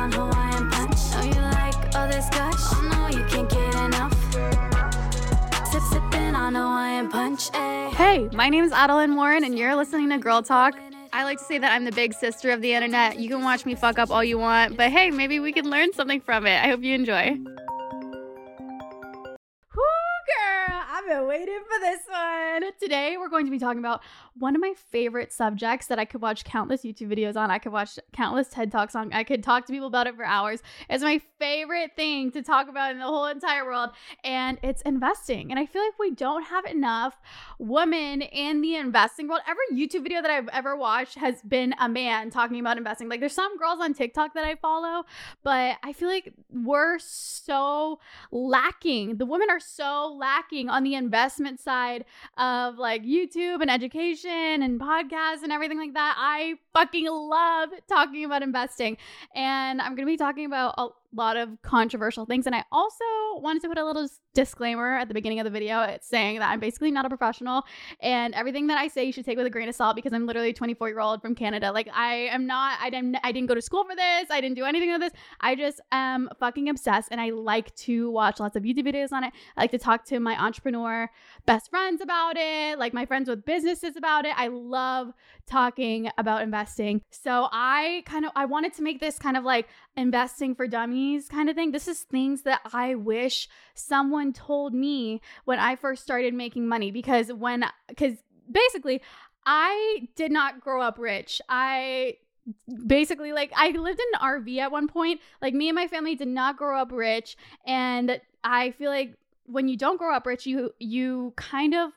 on Hawaiian punch. Know you like all this gush. Oh no, you can't get enough. Sip, sipping on Hawaiian punch. Ay. Hey, my name is Adelaine Morin, and you're listening to Girl Talk. I like to say that I'm the big sister of the internet. You can watch me fuck up all you want, but hey, maybe we can learn something from it. I hope you enjoy. Been waiting for this one. Today, we're going to be talking about one of my favorite subjects that I could watch countless YouTube videos on. I could watch countless TED Talks on. I could talk to people about it for hours. It's my favorite thing to talk about in the whole entire world, and it's investing. And I feel like we don't have enough women in the investing world. Every YouTube video that I've ever watched has been a man talking about investing. Like, there's some girls on TikTok that I follow, but I feel like we're so lacking. The women are so lacking on the investment side of like YouTube and education and podcasts and everything like that. I fucking love talking about investing. And I'm going to be talking about lot of controversial things. And I also wanted to put a little disclaimer at the beginning of the video. It's saying that I'm basically not a professional and everything that I say you should take with a grain of salt because I'm literally a 24 year old from Canada. Like I am not, I didn't, I didn't go to school for this. I didn't do anything of this. I just am fucking obsessed and I like to watch lots of YouTube videos on it. I like to talk to my entrepreneur best friends about it, like my friends with businesses about it. I love talking about investing. So I kind of I wanted to make this kind of like investing for dummies kind of thing. This is things that I wish someone told me when I first started making money because when cuz basically I did not grow up rich. I basically like I lived in an RV at one point. Like me and my family did not grow up rich and I feel like when you don't grow up rich, you you kind of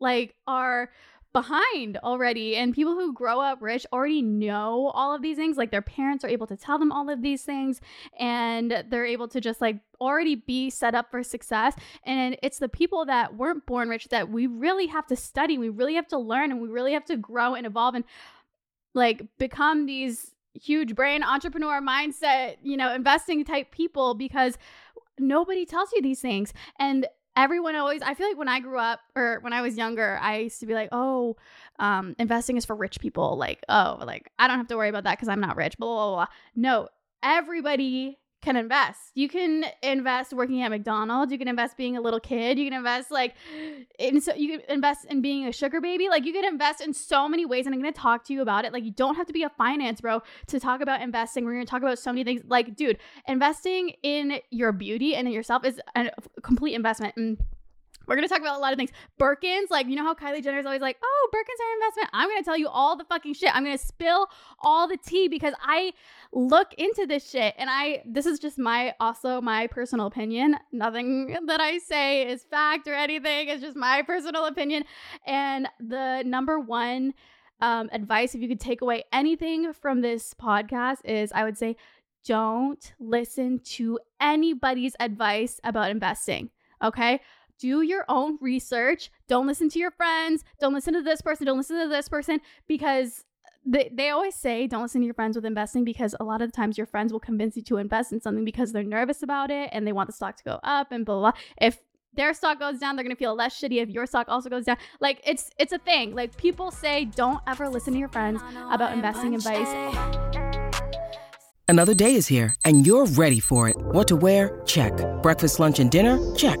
like are behind already and people who grow up rich already know all of these things like their parents are able to tell them all of these things and they're able to just like already be set up for success and it's the people that weren't born rich that we really have to study we really have to learn and we really have to grow and evolve and like become these huge brain entrepreneur mindset you know investing type people because nobody tells you these things and everyone always i feel like when i grew up or when i was younger i used to be like oh um, investing is for rich people like oh like i don't have to worry about that because i'm not rich blah, blah blah blah. No everybody can invest. You can invest working at mcdonald's. You can invest being a little kid. You can invest like in so you can invest in being a sugar baby. Like you can invest in so many ways and i'm to talk to you about it. Like you don't have to be a finance bro to talk about investing. We're to talk about so many things. Like dude investing in your beauty and in yourself is a complete investment. And we're gonna talk about a lot of things. Birkins, like you know how Kylie Jenner is always like, "Oh, Birkins are an investment." I'm gonna tell you all the fucking shit. I'm gonna spill all the tea because I look into this shit, and I this is just my also my personal opinion. Nothing that I say is fact or anything. It's just my personal opinion. And the number one um, advice, if you could take away anything from this podcast, is I would say don't listen to anybody's advice about investing. Okay do your own research. Don't listen to your friends. Don't listen to this person. Don't listen to this person because they, they always say don't listen to your friends with investing because a lot of the times your friends will convince you to invest in something because they're nervous about it and they want the stock to go up and blah blah. blah. If their stock goes down, they're gonna feel less shitty if your stock also goes down. Like it's it's a thing. Like people say don't ever listen to your friends about investing advice. Another day is here, and you're ready for it. What to wear? Check. Breakfast, lunch, and dinner? Check.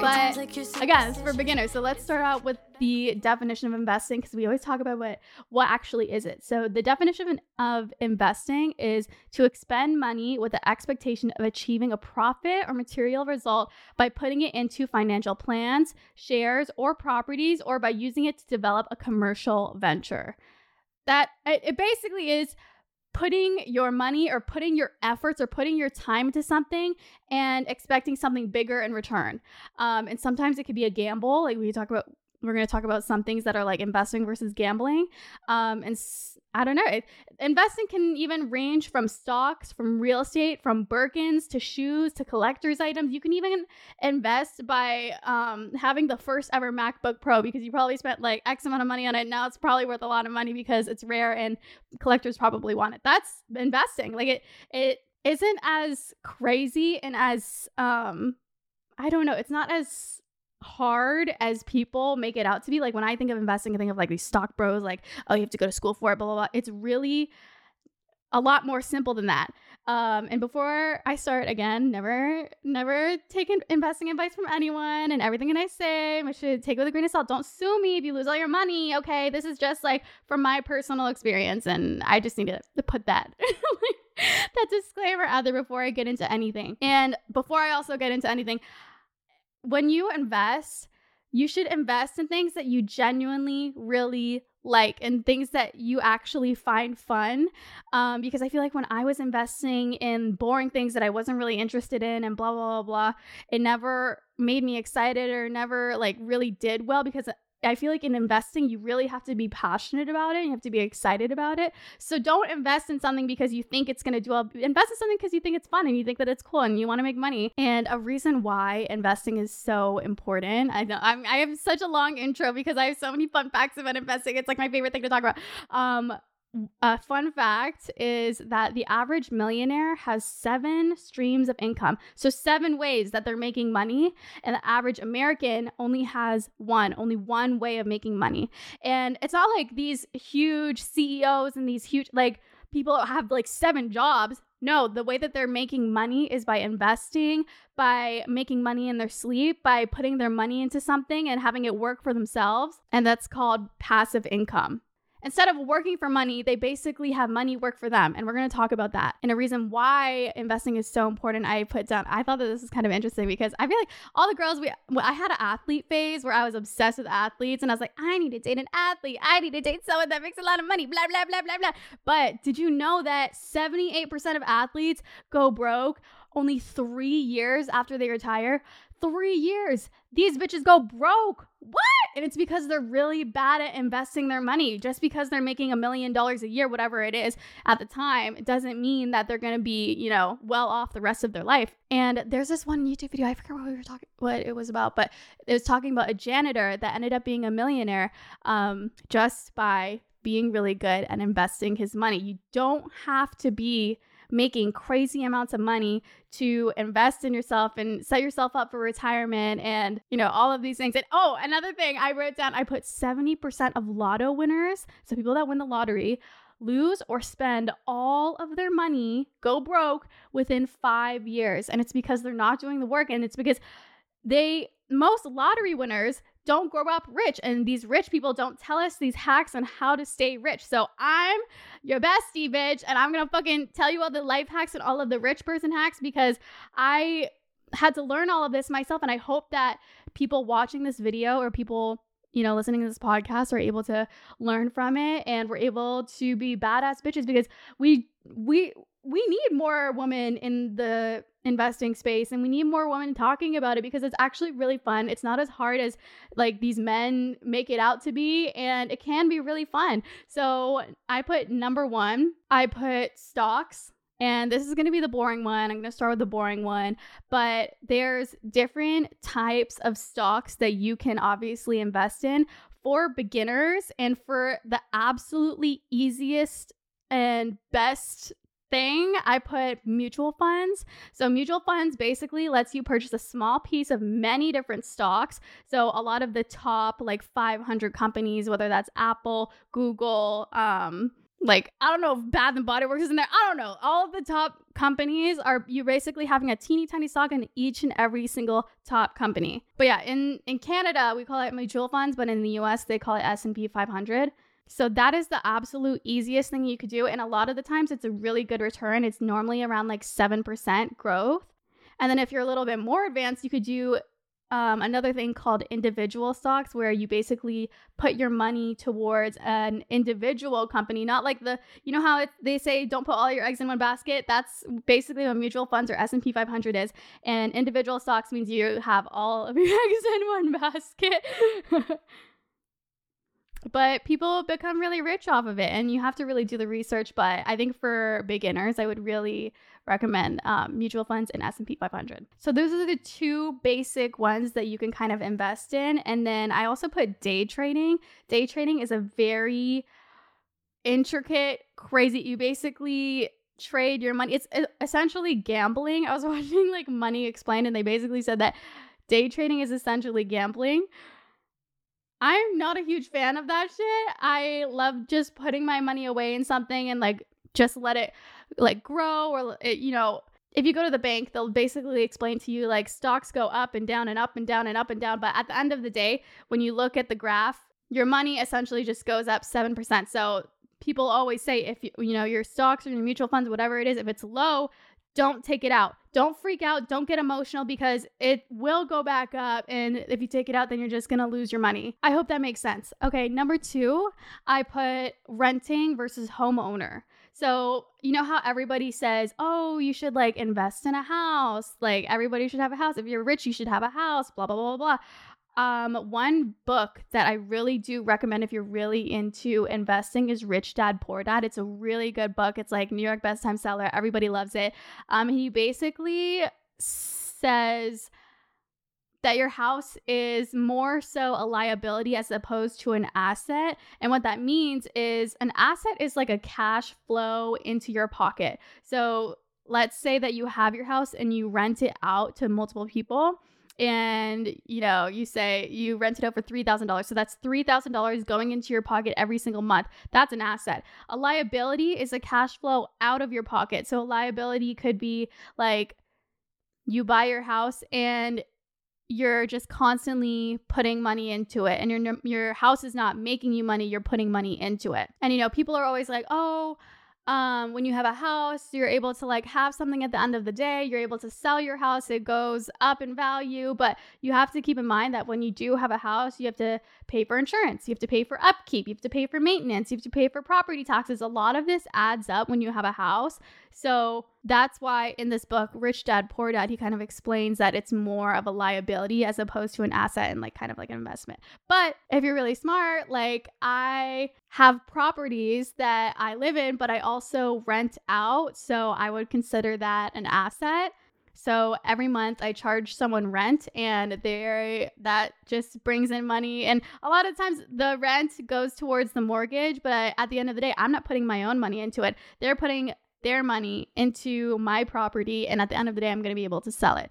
But again, it's for beginners. So let's start out with the definition of investing because we always talk about what what actually is it. So the definition of investing is to expend money with the expectation of achieving a profit or material result by putting it into financial plans, shares, or properties, or by using it to develop a commercial venture. That it basically is putting your money or putting your efforts or putting your time into something and expecting something bigger in return. Um, and sometimes it could be a gamble. Like we talk about, we're going to talk about some things that are like investing versus gambling. Um, and I don't know. It, investing can even range from stocks, from real estate, from Birkins to shoes to collector's items. You can even invest by um, having the first ever MacBook Pro because you probably spent like X amount of money on it. Now it's probably worth a lot of money because it's rare and collectors probably want it. That's investing. Like it, it isn't as crazy and as um, I don't know. It's not as hard as people make it out to be. Like when I think of investing, I think of like these stock bros, like, oh, you have to go to school for it, blah, blah, blah. It's really a lot more simple than that. Um, and before I start again, never, never take in- investing advice from anyone and everything that I say, I should take with a grain of salt. Don't sue me if you lose all your money. Okay. This is just like from my personal experience. And I just need to, to put that. that disclaimer out there before I get into anything. And before I also get into anything, when you invest, you should invest in things that you genuinely really like and things that you actually find fun. Um, because I feel like when I was investing in boring things that I wasn't really interested in and blah, blah, blah, blah, it never made me excited or never like really did well because I feel like in investing, you really have to be passionate about it. You have to be excited about it. So don't invest in something because you think it's going to do well. Invest in something because you think it's fun and you think that it's cool and you want to make money. And a reason why investing is so important. I know I'm, I have such a long intro because I have so many fun facts about investing. It's like my favorite thing to talk about. Um, a fun fact is that the average millionaire has seven streams of income. So, seven ways that they're making money. And the average American only has one, only one way of making money. And it's not like these huge CEOs and these huge, like, people have like seven jobs. No, the way that they're making money is by investing, by making money in their sleep, by putting their money into something and having it work for themselves. And that's called passive income. Instead of working for money, they basically have money work for them. And we're going to talk about that. And a reason why investing is so important, I put down, I thought that this is kind of interesting because I feel like all the girls, we, I had an athlete phase where I was obsessed with athletes and I was like, I need to date an athlete. I need to date someone that makes a lot of money, blah, blah, blah, blah, blah. But did you know that 78% of athletes go broke only three years after they retire? Three years. These bitches go broke. What? And it's because they're really bad at investing their money. Just because they're making a million dollars a year, whatever it is at the time, it doesn't mean that they're going to be, you know, well off the rest of their life. And there's this one YouTube video, I forget what we were talking, what it was about, but it was talking about a janitor that ended up being a millionaire um, just by being really good at investing his money. You don't have to be making crazy amounts of money to invest in yourself and set yourself up for retirement and, you know, all of these things. And oh, another thing I wrote down, I put 70% of lotto winners, so people that win the lottery, lose or spend all of their money, go broke within five years. And it's because they're not doing the work. And it's because they, most lottery winners, don't grow up rich and these rich people don't tell us these hacks on how to stay rich. So I'm your bestie bitch and I'm going to fucking tell you all the life hacks and all of the rich person hacks because I had to learn all of this myself and I hope that people watching this video or people you know, listening to this podcast are able to learn from it and we're able to be badass bitches because we we we need more women in the investing space and we need more women talking about it because it's actually really fun. It's not as hard as like these men make it out to be and it can be really fun. So, I put number 1, I put stocks and this is going to be the boring one. I'm going to start with the boring one, but there's different types of stocks that you can obviously invest in for beginners and for the absolutely easiest and best thing, I put mutual funds. So, mutual funds basically lets you purchase a small piece of many different stocks. So, a lot of the top like 500 companies, whether that's Apple, Google, um, like I don't know if Bath and Body Works is in there. I don't know. All of the top companies are you basically having a teeny tiny stock in each and every single top company. But yeah, in in Canada we call it mutual funds, but in the US they call it S&P 500. So that is the absolute easiest thing you could do and a lot of the times it's a really good return. It's normally around like 7% growth. And then if you're a little bit more advanced, you could do um, another thing called individual stocks, where you basically put your money towards an individual company, not like the, you know how it, they say don't put all your eggs in one basket. That's basically what mutual funds or S and P 500 is, and individual stocks means you have all of your eggs in one basket. but people become really rich off of it and you have to really do the research but i think for beginners i would really recommend um, mutual funds and s&p 500 so those are the two basic ones that you can kind of invest in and then i also put day trading. Day trading is a very intricate crazy you basically trade your money. It's essentially gambling. I was watching like money explained and they basically said that day trading is essentially gambling I'm not a huge fan of that shit. I love just putting my money away in something and like just let it like grow or it, you know, if you go to the bank, they'll basically explain to you like stocks go up and down and up and down and up and down, but at the end of the day, when you look at the graph, your money essentially just goes up 7%. So people always say if you, you know, your stocks or your mutual funds whatever it is, if it's low, don't take it out. Don't freak out. Don't get emotional because it will go back up. And if you take it out, then you're just going to lose your money. I hope that makes sense. Okay, number two, I put renting versus homeowner. So, you know how everybody says, oh, you should like invest in a house. Like everybody should have a house. If you're rich, you should have a house, blah, blah, blah, blah. Um, one book that I really do recommend if you're really into investing is Rich Dad Poor Dad. It's a really good book. It's like New York best time seller. Everybody loves it. Um, he basically says that your house is more so a liability as opposed to an asset. And what that means is an asset is like a cash flow into your pocket. So let's say that you have your house and you rent it out to multiple people and you know you say you rent it out for $3000 so that's $3000 going into your pocket every single month. That's an asset. A liability is a cash flow out of your pocket. So a liability could be like you buy your house and you're just constantly putting money into it and your your house is not making you money you're putting money into it. And you know people are always like oh um, when you have a house, you're able to like have something at the end of the day. You're able to sell your house, it goes up in value. But you have to keep in mind that when you do have a house, you have to pay for insurance, you have to pay for upkeep, you have to pay for maintenance, you have to pay for property taxes. A lot of this adds up when you have a house. So that's why in this book, Rich Dad Poor Dad, he kind of explains that it's more of a liability as opposed to an asset and like kind of like an investment. But if you're really smart, like I have properties that I live in, but I also rent out. So I would consider that an asset. So every month I charge someone rent and they that just brings in money and a lot of times the rent goes towards the mortgage, but at the end of the day I'm not putting my own money into it. They're putting their money into my property and at the end of the day I'm going to be able to sell it.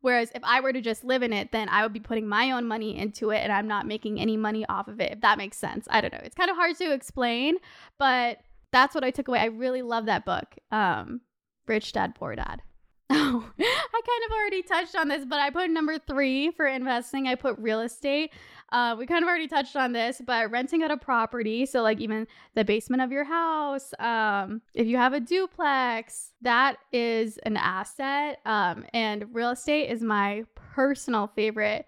Whereas if I were to just live in it, then I would be putting my own money into it and I'm not making any money off of it, if that makes sense. I don't know. It's kind of hard to explain, but that's what I took away. I really love that book, um, Rich Dad Poor Dad. Oh, I kind of already touched on this, but I put number three for investing. I put real estate. Uh, we kind of already touched on this, but renting out a property, so like even the basement of your house, um, if you have a duplex, that is an asset. Um, and real estate is my personal favorite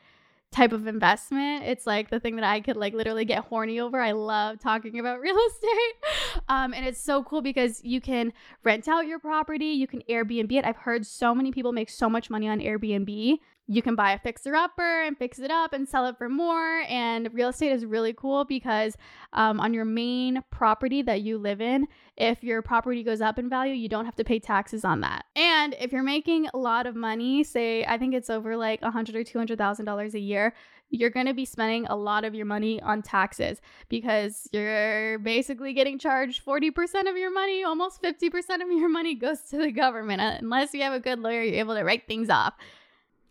type of investment. It's like the thing that I could like literally get horny over. I love talking about real estate. Um, and it's so cool because you can rent out your property, you can Airbnb it. I've heard so many people make so much money on Airbnb you can buy a fixer upper and fix it up and sell it for more. And real estate is really cool because um, on your main property that you live in, if your property goes up in value, you don't have to pay taxes on that. And if you're making a lot of money, say I think it's over like a hundred or two hundred thousand dollars a year, you're going to be spending a lot of your money on taxes because you're basically getting charged 40% of your money, almost 50% of your money goes to the government. Unless you have a good lawyer, you're able to write things off.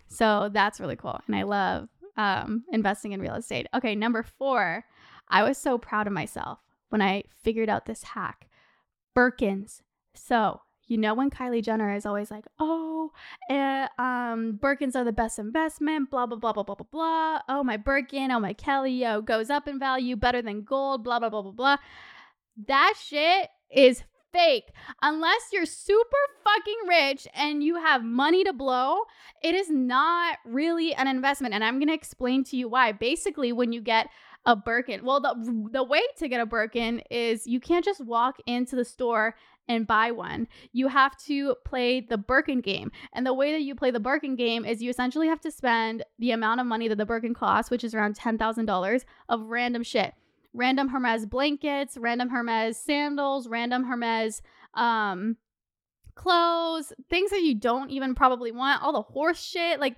So that's really cool. And I love um, investing in real estate. Okay, number four, I was so proud of myself. when I figured out this hack. Birkins. So, you know when Kylie Jenner is always like, "Oh, eh, um, Birkins are the best investment." Blah blah blah blah blah blah blah. Oh my Birkin, oh my Kelly, yo goes up in value, better than gold. Blah blah blah blah blah. That shit is fake. Unless you're super fucking rich and you have money to blow, it is not really an investment. And I'm gonna explain to you why. Basically, when you get a Birkin. Well, the the way to get a Birkin is you can't just walk into the store and buy one. You have to play the Birkin game. And the way that you play the Birkin game is you essentially have to spend the amount of money that the Birkin costs, which is around $10,000 of random shit. Random Hermes blankets, random Hermes sandals, random Hermes um clothes, things that you don't even probably want, all the horse shit like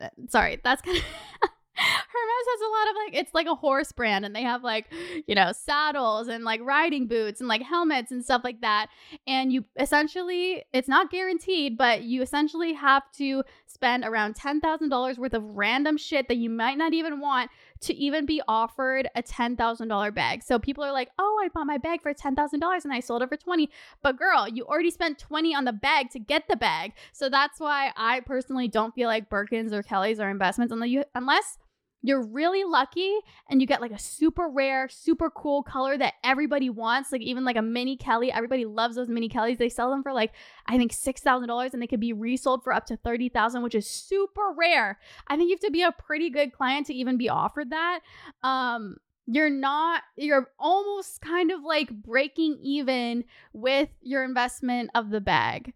uh, sorry, that's kind of Hermes has a lot of like it's like a horse brand and they have like, you know, saddles and like riding boots and like helmets and stuff like that. And you essentially it's not guaranteed, but you essentially have to spend around $10,000 worth of random shit that you might not even want to even be offered a $10,000 bag. So people are like, "Oh, I bought my bag for $10,000 and I sold it for 20." But girl, you already spent 20 on the bag to get the bag. So that's why I personally don't feel like Birkins or Kellys are investments unless you unless you're really lucky and you get like a super rare, super cool color that everybody wants, like even like a mini Kelly. Everybody loves those mini Kellys. They sell them for like I think $6,000 and they could be resold for up to 30,000, which is super rare. I think you have to be a pretty good client to even be offered that. Um you're not you're almost kind of like breaking even with your investment of the bag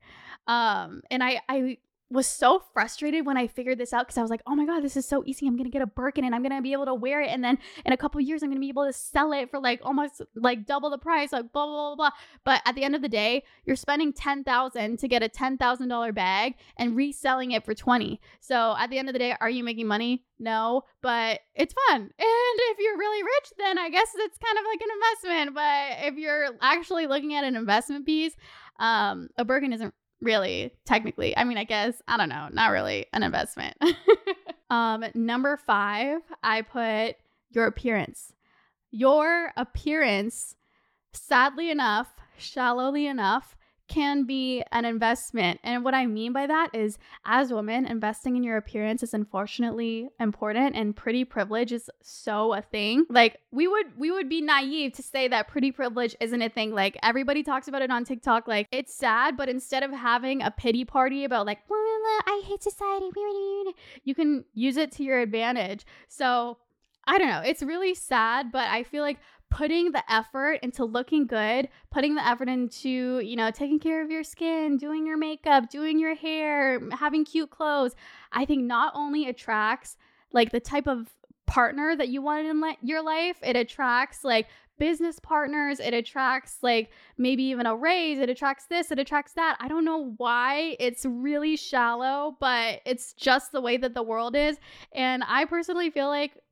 um and i i was so frustrated when I figured this out because I was like, oh my God, this is so easy. I'm going to get a Birkin and I'm going to be able to wear it. And then in a couple years, I'm going to be able to sell it for like almost like double the price, like blah, blah, blah, blah. But at the end of the day, you're spending 10000 to get a $10,000 bag and reselling it for 20 So at the end of the day, are you making money? No, but it's fun. And if you're really rich, then I guess it's kind of like an investment. But if you're actually looking at an investment piece, um, a Birkin isn't really technically i mean i guess i don't know not really an investment. Um number five i put your appearance. Your appearance sadly enough shallowly enough can be an investment. And what I mean by that is, as women, investing in your appearance is unfortunately important, and pretty privilege is so a thing. Like we would we would be naive to say that pretty privilege isn't a thing. Like everybody talks about it on TikTok. Like it's sad, but instead of having a pity party about like I hate society, you can use it to your advantage. So I don't know. It's really sad, but I feel like putting the effort into looking good, putting the effort into, you know, taking care of your skin, doing your makeup, doing your hair, having cute clothes, I think not only attracts like the type of partner that you want in your life, it attracts like business partners, it attracts like maybe even a raise, it attracts this, it attracts that. I don't know why it's really shallow, but it's just the way that the world is. And I personally feel like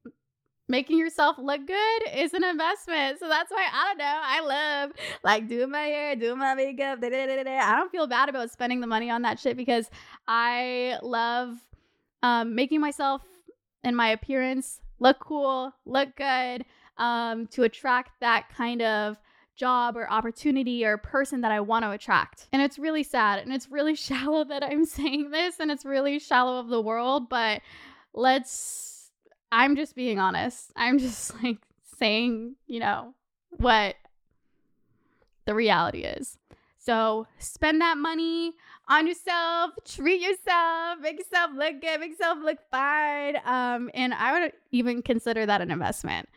making yourself look good is an investment. So that's why I don't know. I love like doing my hair, doing my makeup. Da, da, da, I don't feel bad about spending the money on that shit because I love um, making myself and my appearance look cool, look good, um, to attract that kind of job or opportunity or person that I want to attract. And it's really sad and it's really shallow that I'm saying this and it's really shallow of the world, but let's I'm just being honest. I'm just like saying, you know, what the reality is. So spend that money on yourself, treat yourself, make yourself look good, make yourself look fine. Um, and I would even consider that an investment.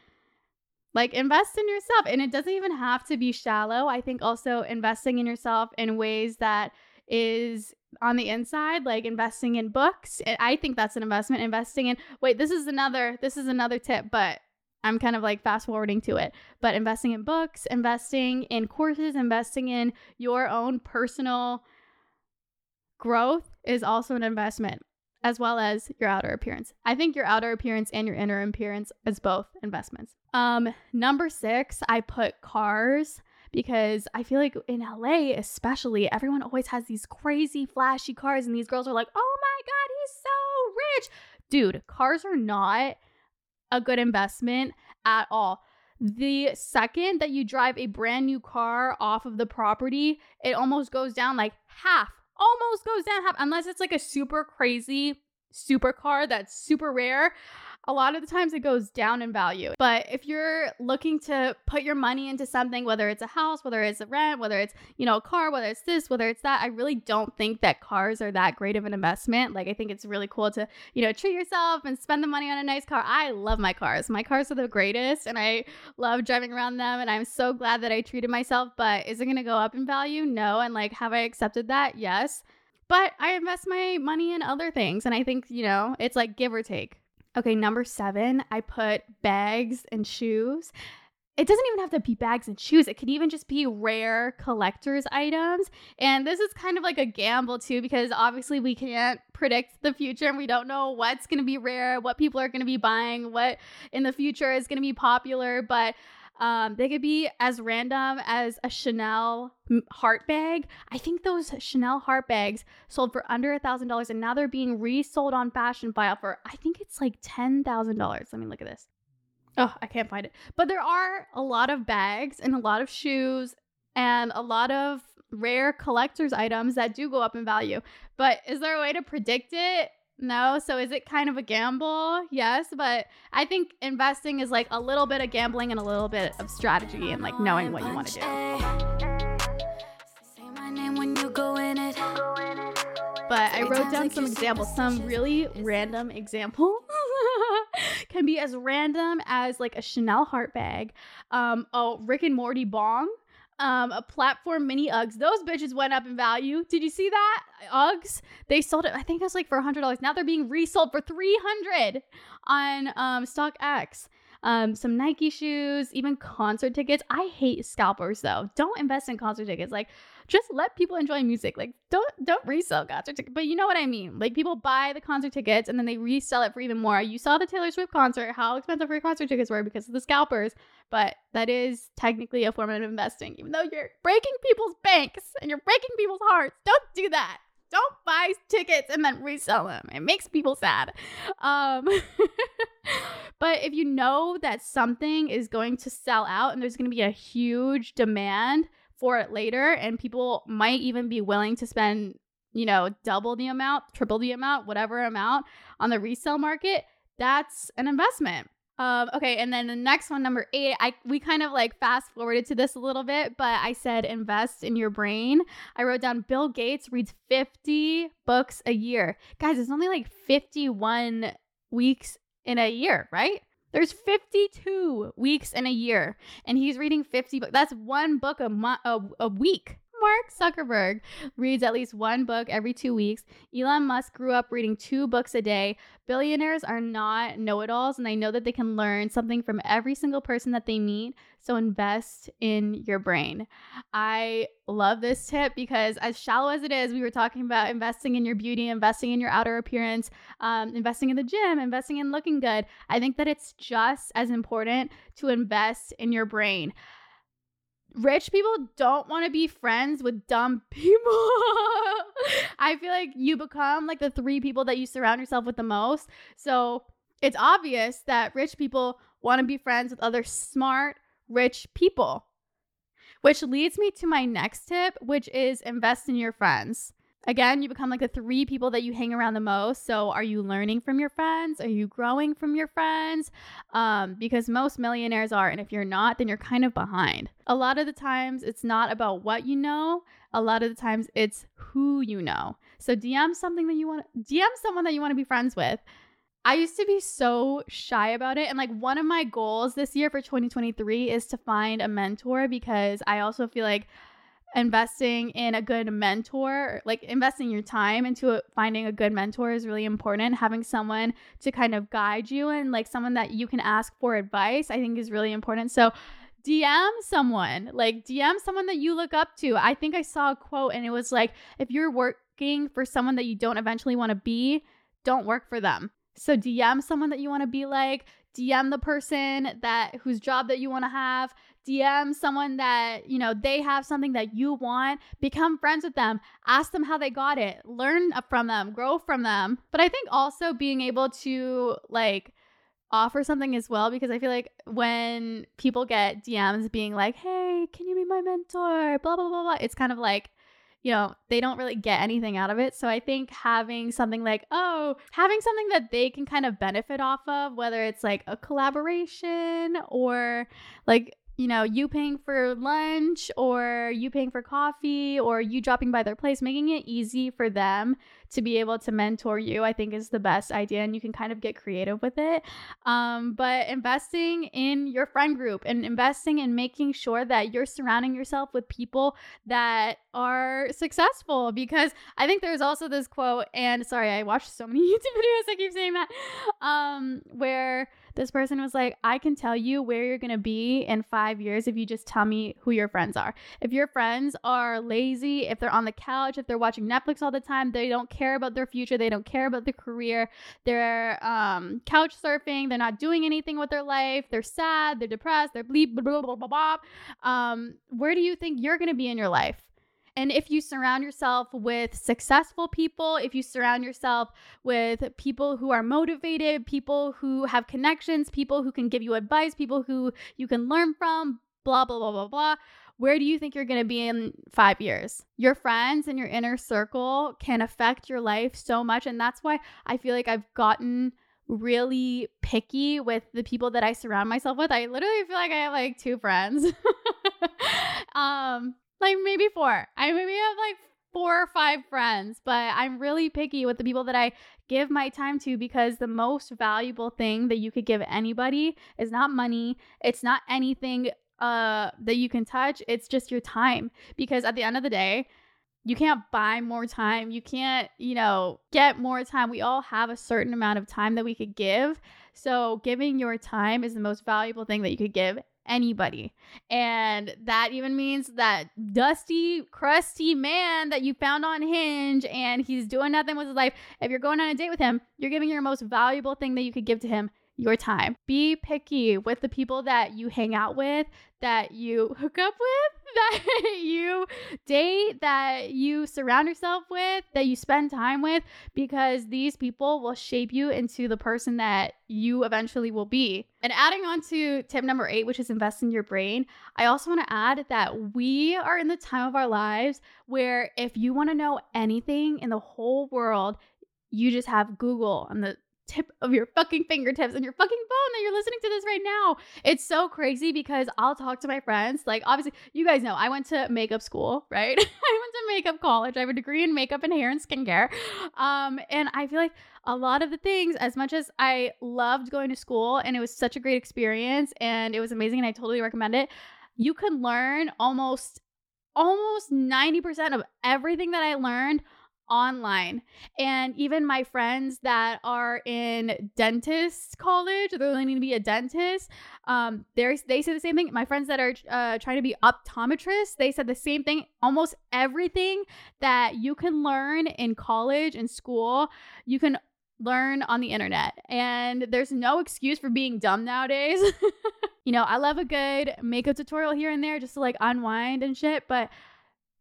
Like invest in yourself. And it doesn't even have to be shallow. I think also investing in yourself in ways that is on the inside like investing in books i think that's an investment investing in wait this is another this is another tip but i'm kind of like fast forwarding to it but investing in books investing in courses investing in your own personal growth is also an investment as well as your outer appearance. I think your outer appearance and your inner appearance is both investments. Um number six i put cars because I feel like in LA, especially, everyone always has these crazy flashy cars, and these girls are like, oh my God, he's so rich. Dude, cars are not a good investment at all. the second that you drive a brand new car off of the property, it almost goes down like half, almost goes down half, unless it's like a super crazy supercar that's super rare a lot of the times it goes down in value. But if you're looking to put your money into something, whether it's a house, whether it's a rent, whether it's, you know, a car, whether it's this, whether it's that, I really don't think that cars are that great of an investment. Like I think it's really cool to, you know, treat yourself and spend the money on a nice car. I love my cars. My cars are the greatest and I love driving around them and I'm so glad that I treated myself, but is it going to go up in value? No. And like have I accepted that? Yes. But I invest my money in other things and I think, you know, it's like give or take. Okay, number seven, I put bags and shoes. It doesn't even have to be bags and shoes. It could even just be rare collector's items. And this is kind of like a gamble too, because obviously we can't predict the future and we don't know what's going to be rare, what people are going to be buying, what in the future is going to be popular. But um, they could be as random as a Chanel heart bag. I think those Chanel heart bags sold for under a thousand dollars, and now they're being resold on Fashionphile for I think it's like ten thousand dollars. Let me look at this. Oh, I can't find it. But there are a lot of bags and a lot of shoes and a lot of rare collector's items that do go up in value. But is there a way to predict it? No. So is it kind of a gamble? Yes. But I think investing is like a little bit of gambling and a little bit of strategy and like knowing what you want to do. But I wrote down some examples, some really random examples. Can be as random as like a Chanel heart bag, um, a Rick and Morty bong, um, a platform mini Uggs. Those bitches went up in value. Did you see that? Uggs. They sold it. I think it was like for hundred dollars. Now they're being resold for three hundred on um, StockX. Um, some Nike shoes, even concert tickets. I hate scalpers though. Don't invest in concert tickets. Like just let people enjoy music. Like don't don't resell concert tickets. But you know what I mean. Like people buy the concert tickets and then they resell it for even more. You saw the Taylor Swift concert, how expensive her concert tickets were because of the scalpers. But that is technically a form of investing, even though you're breaking people's banks and you're breaking people's hearts. Don't do that. Don't buy tickets and then resell them. It makes people sad. Um, but if you know that something is going to sell out and there's going to be a huge demand for it later and people might even be willing to spend you know double the amount triple the amount whatever amount on the resale market that's an investment um, okay, and then the next one, number eight, I we kind of like fast forwarded to this a little bit, but I said invest in your brain. I wrote down Bill Gates reads 50 books a year. Guys, it's only like 51 weeks in a year, right? There's 52 weeks in a year, and he's reading 50 books. That's one book a month, a, a week. Mark Zuckerberg reads at least one book every two weeks. Elon Musk grew up reading two books a day. Billionaires are not know it alls, and they know that they can learn something from every single person that they meet. So invest in your brain. I love this tip because, as shallow as it is, we were talking about investing in your beauty, investing in your outer appearance, um, investing in the gym, investing in looking good. I think that it's just as important to invest in your brain rich people don't want to be friends with dumb people. I feel like you become like the three people that you surround yourself with the most. So it's obvious that rich people want to be friends with other smart, rich people. Which leads me to my next tip, which is invest in your friends. Again, you become like the three people that you hang around the most. So, are you learning from your friends? Are you growing from your friends? Um, because most millionaires are. And if you're not, then you're kind of behind. A lot of the times, it's not about what you know. A lot of the times, it's who you know. So, DM something that you want, DM someone that you want to be friends with. I used to be so shy about it. And like one of my goals this year for 2023 is to find a mentor because I also feel like investing in a good mentor, like investing your time into a, finding a good mentor is really important. Having someone to kind of guide you and like someone that you can ask for advice, I think is really important. So, DM someone, like DM someone that you look up to. I think I saw a quote and it was like, if you're working for someone that you don't eventually want to be, don't work for them. So DM someone that you want to be like, DM the person that whose job that you want to have, DM someone that, you know, they have something that you want, become friends with them, ask them how they got it, learn from them, grow from them. But I think also being able to like offer something as well because I feel like when people get DMs being like, "Hey, can you be my mentor?" blah blah blah blah, it's kind of like you know, they don't really get anything out of it. So I think having something like, oh, having something that they can kind of benefit off of, whether it's like a collaboration or like you know, you paying for lunch or you paying for coffee or you dropping by their place, making it easy for them to be able to mentor you, I think is the best idea. And you can kind of get creative with it. Um, but investing in your friend group and investing in making sure that you're surrounding yourself with people that are successful. Because I think there's also this quote, and sorry, I watched so many YouTube videos, I keep saying that, um, where this person was like, I can tell you where you're to be in five years if you just tell me who your friends are. If your friends are lazy, if they're on the couch, if they're watching Netflix all the time, they don't care about their future, they don't care about their career, they're um, couch surfing, they're not doing anything with their life, they're sad, they're depressed, they're bleep, blah, blah, blah, blah, blah. Um, where do you think you're going to be in your life? And if you surround yourself with successful people, if you surround yourself with people who are motivated, people who have connections, people who can give you advice, people who you can learn from, blah, blah, blah, blah, blah, where do you think you're going to be in five years? Your friends and your inner circle can affect your life so much. And that's why I feel like I've gotten really picky with the people that I surround myself with. I literally feel like I have like two friends. um like maybe four. I maybe have like four or five friends, but I'm really picky with the people that I give my time to because the most valuable thing that you could give anybody is not money. It's not anything uh that you can touch. It's just your time because at the end of the day, you can't buy more time. You can't, you know, get more time. We all have a certain amount of time that we could give. So, giving your time is the most valuable thing that you could give anybody. And that even means that dusty, crusty man that you found on Hinge and he's doing nothing with his life. If you're going on a date with him, you're giving your most valuable thing that you could give to him your time. Be picky with the people that you hang out with, that you hook up with, that you date, that you surround yourself with, that you spend time with, because these people will shape you into the person that you eventually will be. And adding on to tip number eight, which is invest in your brain, I also want to add that we are in the time of our lives where if you want to know anything in the whole world, you just have Google on the tip of your fucking fingertips and your fucking phone that you're listening to this right now. It's so crazy because I'll talk to my friends. Like, obviously, you guys know I went to makeup school, right? I went to makeup college. I have a degree in makeup and hair and skincare. Um, and I feel like a lot of the things, as much as I loved going to school and it was such a great experience and it was amazing and I totally recommend it, you can learn almost almost 90% of everything that I learned online. And even my friends that are in dentist college, they're learning to be a dentist. Um, they they say the same thing. My friends that are uh, trying to be optometrists, they said the same thing. Almost everything that you can learn in college and school, you can learn on the internet. And there's no excuse for being dumb nowadays. you know, I love a good makeup tutorial here and there just to like unwind and shit, but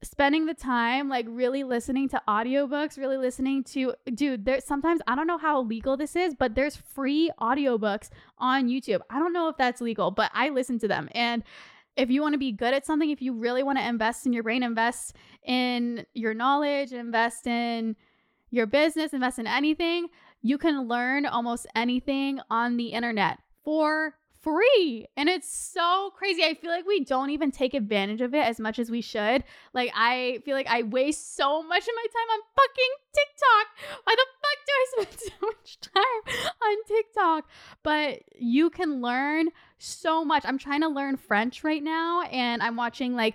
spending the time like really listening to audiobooks really listening to dude there sometimes i don't know how legal this is but there's free audiobooks on youtube. I don't know if that's legal but i listen to them. And if you want to be good at something if you really want to invest in your brain invest in your knowledge invest in your business invest in anything you can learn almost anything on the internet for free. And it's so crazy. I feel like we don't even take advantage of it as much as we should. Like, I feel like I waste so much of my time on fucking TikTok. Why the fuck do I spend so much time on TikTok? But you can learn so much. I'm trying to learn French right now, and I'm watching like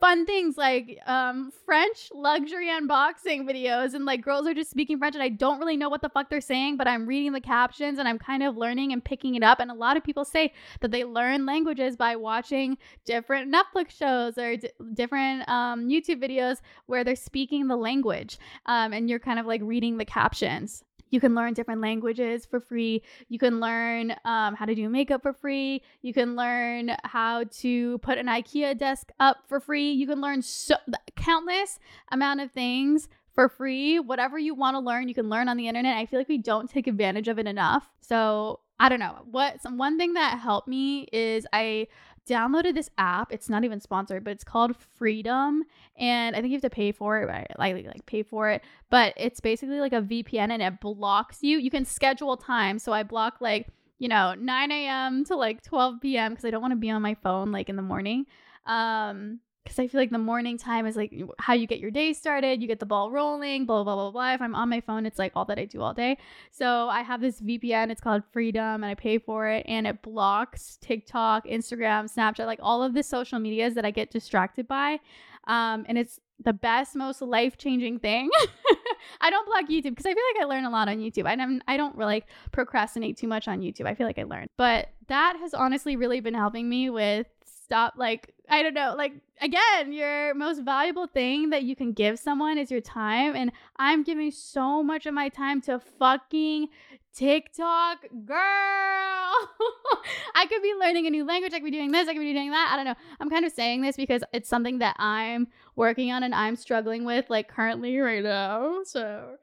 fun things like um, French luxury unboxing videos, and like girls are just speaking French, and I don't really know what the fuck they're saying, but I'm reading the captions and I'm kind of learning and picking it up. And a lot of people say that they learn languages by watching different Netflix shows or d- different um, YouTube videos where they're speaking the language, um, and you're kind of like reading the captions. You can learn different languages for free. You can learn um, how to do makeup for free. You can learn how to put an IKEA desk up for free. You can learn so countless amount of things for free. Whatever you want to learn, you can learn on the internet. I feel like we don't take advantage of it enough. So I don't know what some one thing that helped me is I downloaded this app. It's not even sponsored, but it's called Freedom, and I think you have to pay for it. Right? Like like pay for it, but it's basically like a VPN, and it blocks you. You can schedule time, so I block like you know 9 a.m. to like 12 p.m. because I don't want to be on my phone like in the morning. Um, because I feel like the morning time is like how you get your day started, you get the ball rolling, blah, blah, blah, blah. If I'm on my phone, it's like all that I do all day. So I have this VPN, it's called Freedom, and I pay for it, and it blocks TikTok, Instagram, Snapchat, like all of the social medias that I get distracted by. Um, and it's the best, most life changing thing. I don't block YouTube because I feel like I learn a lot on YouTube. I don't, I don't really procrastinate too much on YouTube. I feel like I learn, but that has honestly really been helping me with stop like I don't know, like again, your most valuable thing that you can give someone is your time and I'm giving so much of my time to fucking TikTok girl. I could be learning a new language, I could be doing this, I could be doing that. I don't know. I'm kind of saying this because it's something that I'm working on and I'm struggling with like currently right now. So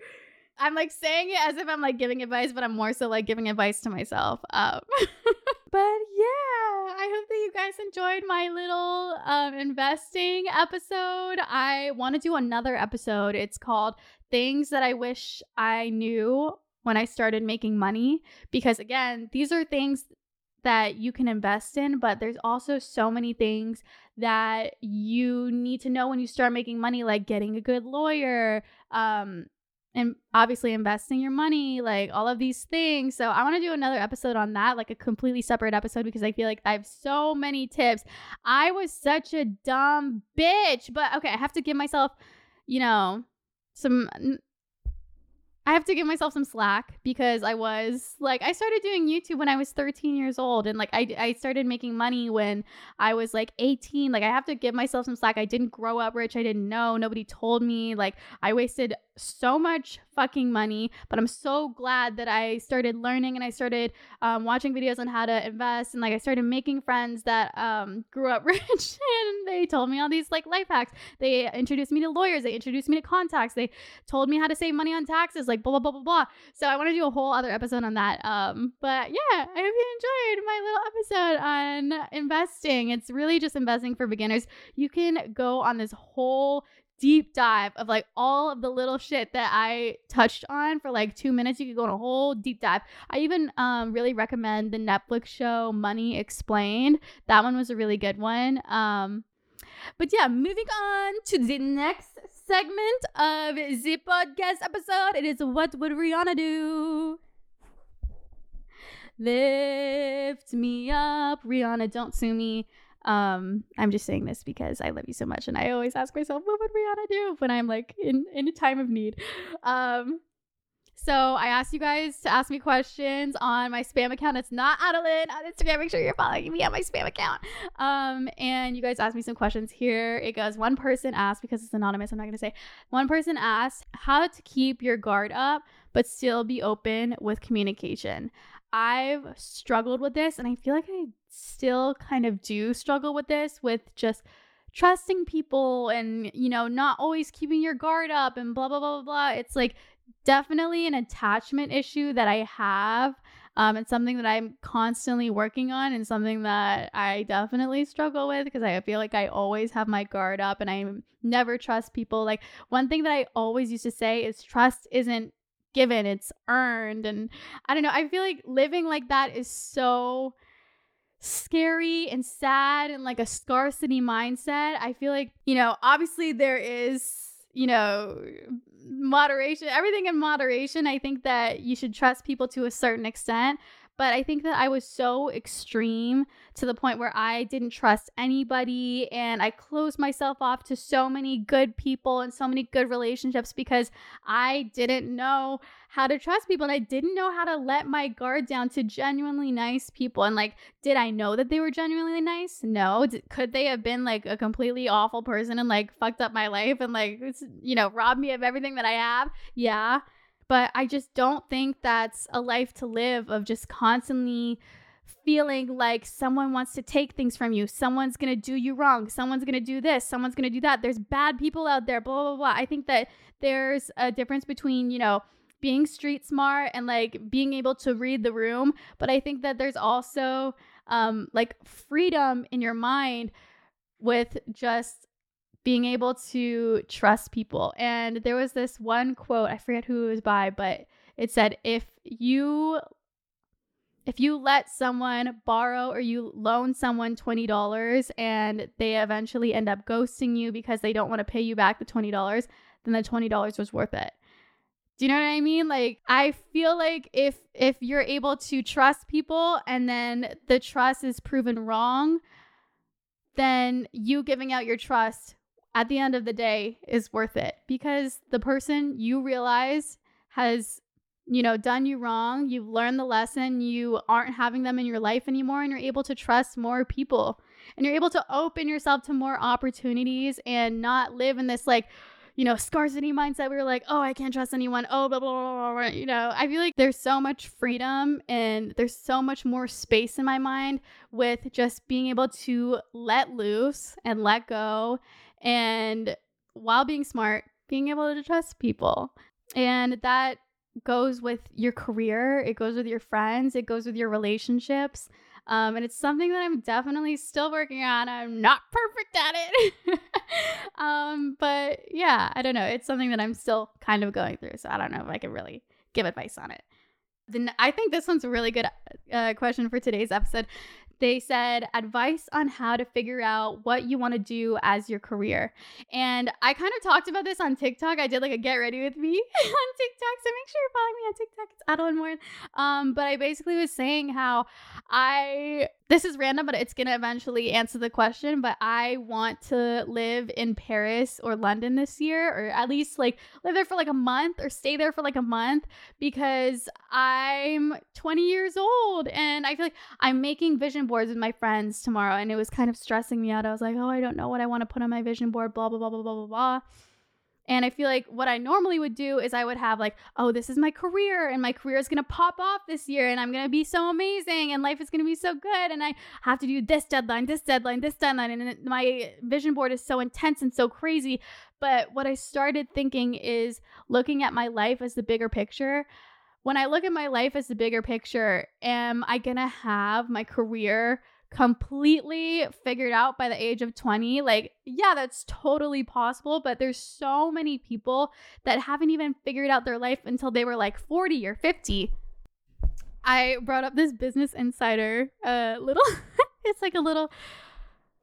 I'm like saying it as if I'm like giving advice, but I'm more so like giving advice to myself. Um, but yeah, I hope that you guys enjoyed my little um, investing episode. I want to do another episode. It's called Things That I Wish I Knew When I Started Making Money. Because again, these are things that you can invest in, but there's also so many things that you need to know when you start making money, like getting a good lawyer, um, and obviously investing your money, like all of these things. So I want to do another episode on that, like a completely separate episode because I feel like I have so many tips. I was such a dumb bitch, but okay, I have to give myself, you know, some I have to give myself some slack because I was like, I started doing YouTube when I was 13 years old. And like, I, I started making money when I was like 18. Like, I have to give myself some slack. I didn't grow up rich. I didn't know. Nobody told me. Like, I wasted so much fucking money. But I'm so glad that I started learning and I started um, watching videos on how to invest. And like, I started making friends that um, grew up rich and they told me all these like life hacks. They introduced me to lawyers. They introduced me to contacts. They told me how to save money on taxes. Like, like blah blah blah blah blah. So I want to do a whole other episode on that. Um, but yeah, I hope you enjoyed my little episode on investing. It's really just investing for beginners. You can go on this whole deep dive of like all of the little shit that I touched on for like two minutes. You could go on a whole deep dive. I even um, really recommend the Netflix show Money Explained. That one was a really good one. Um, but yeah, moving on to the next segment of the podcast episode. It is What Would Rihanna Do? Lift me up. Rihanna, don't sue me. Um, I'm just saying this because I love you so much, and I always ask myself, what would Rihanna do when I'm like in in a time of need? Um, so I asked you guys to ask me questions on my spam account. It's not Adelaine on Instagram. Make sure you're following me on my spam account. Um, and you guys asked me some questions here. It goes one person asked because it's anonymous. I'm not gonna say. One person asked how to keep your guard up but still be open with communication. I've struggled with this, and I feel like I still kind of do struggle with this with just trusting people and you know not always keeping your guard up and blah blah blah blah blah it's like definitely an attachment issue that I have. Um, it's something that I'm constantly working on and something that I definitely struggle with because I feel like I always have my guard up and I never trust people. Like, one thing that I always used to say is trust isn't given, it's earned. And I don't know, I feel like living like that is so scary and sad and like a scarcity mindset. I feel like, you know, obviously there is, you know, moderation, everything in moderation. I think that you should trust people to a certain extent. But I think that I was so extreme to the point where I didn't trust anybody and I closed myself off to so many good people and so many good relationships because I didn't know how to trust people and I didn't know how to let my guard down to genuinely nice people. And like, did I know that they were genuinely nice? No. Could they have been like a completely awful person and like fucked up my life and like, you know, robbed me of everything that I have? Yeah. But I just don't think that's a life to live of just constantly feeling like someone wants to take things from you. Someone's to do you wrong. Someone's to do this. Someone's to do that. There's bad people out there, blah, blah, blah. I think that there's a difference between, you know, being street smart and like being able to read the room, but I think that there's also um like freedom in your mind with just being able to trust people. And there was this one quote, I forget who it was by, but it said if you if you let someone borrow or you loan someone $20 and they eventually end up ghosting you because they don't want to pay you back the $20, then the $20 was worth it. Do you know what I mean? Like I feel like if if you're able to trust people and then the trust is proven wrong, then you giving out your trust at the end of the day is worth it because the person you realize has you know, done you wrong, you've learned the lesson, you aren't having them in your life anymore, and you're able to trust more people. And you're able to open yourself to more opportunities and not live in this like, you know, scarcity mindset. We were like, oh, I can't trust anyone. Oh, blah, blah, blah, blah. You know, I feel like there's so much freedom and there's so much more space in my mind with just being able to let loose and let go. And while being smart, being able to trust people. And that goes with your career, it goes with your friends, it goes with your relationships. Um, and it's something that I'm definitely still working on. I'm not perfect at it. um, but yeah, I don't know. It's something that I'm still kind of going through. So I don't know if I can really give advice on it. Then I think this one's a really good uh, question for today's episode. They said advice on how to figure out what you want to do as your career. And I kind of talked about this on TikTok. I did like a get ready with me on TikTok. So make sure you're following me on TikTok. It's Adelaine Morin. Um, but I basically was saying how I this is random, but it's gonna eventually answer the question. But I want to live in Paris or London this year, or at least like live there for like a month or stay there for like a month because I'm 20 years old and I feel like I'm making vision boards with my friends tomorrow, and it was kind of stressing me out. I was like, oh, I don't know what I want to put on my vision board, blah blah blah blah blah blah blah. And I feel like what I normally would do is I would have like, oh, this is my career and my career is going to pop off this year and I'm going to be so amazing and life is going to be so good and I have to do this deadline, this deadline, this deadline and my vision board is so intense and so crazy. But what I started thinking is looking at my life as the bigger picture. When I look at my life as the bigger picture, am I going to have my career completely figured out by the age of 20 like yeah that's totally possible but there's so many people that haven't even figured out their life until they were like 40 or 50 i brought up this business insider uh little it's like a little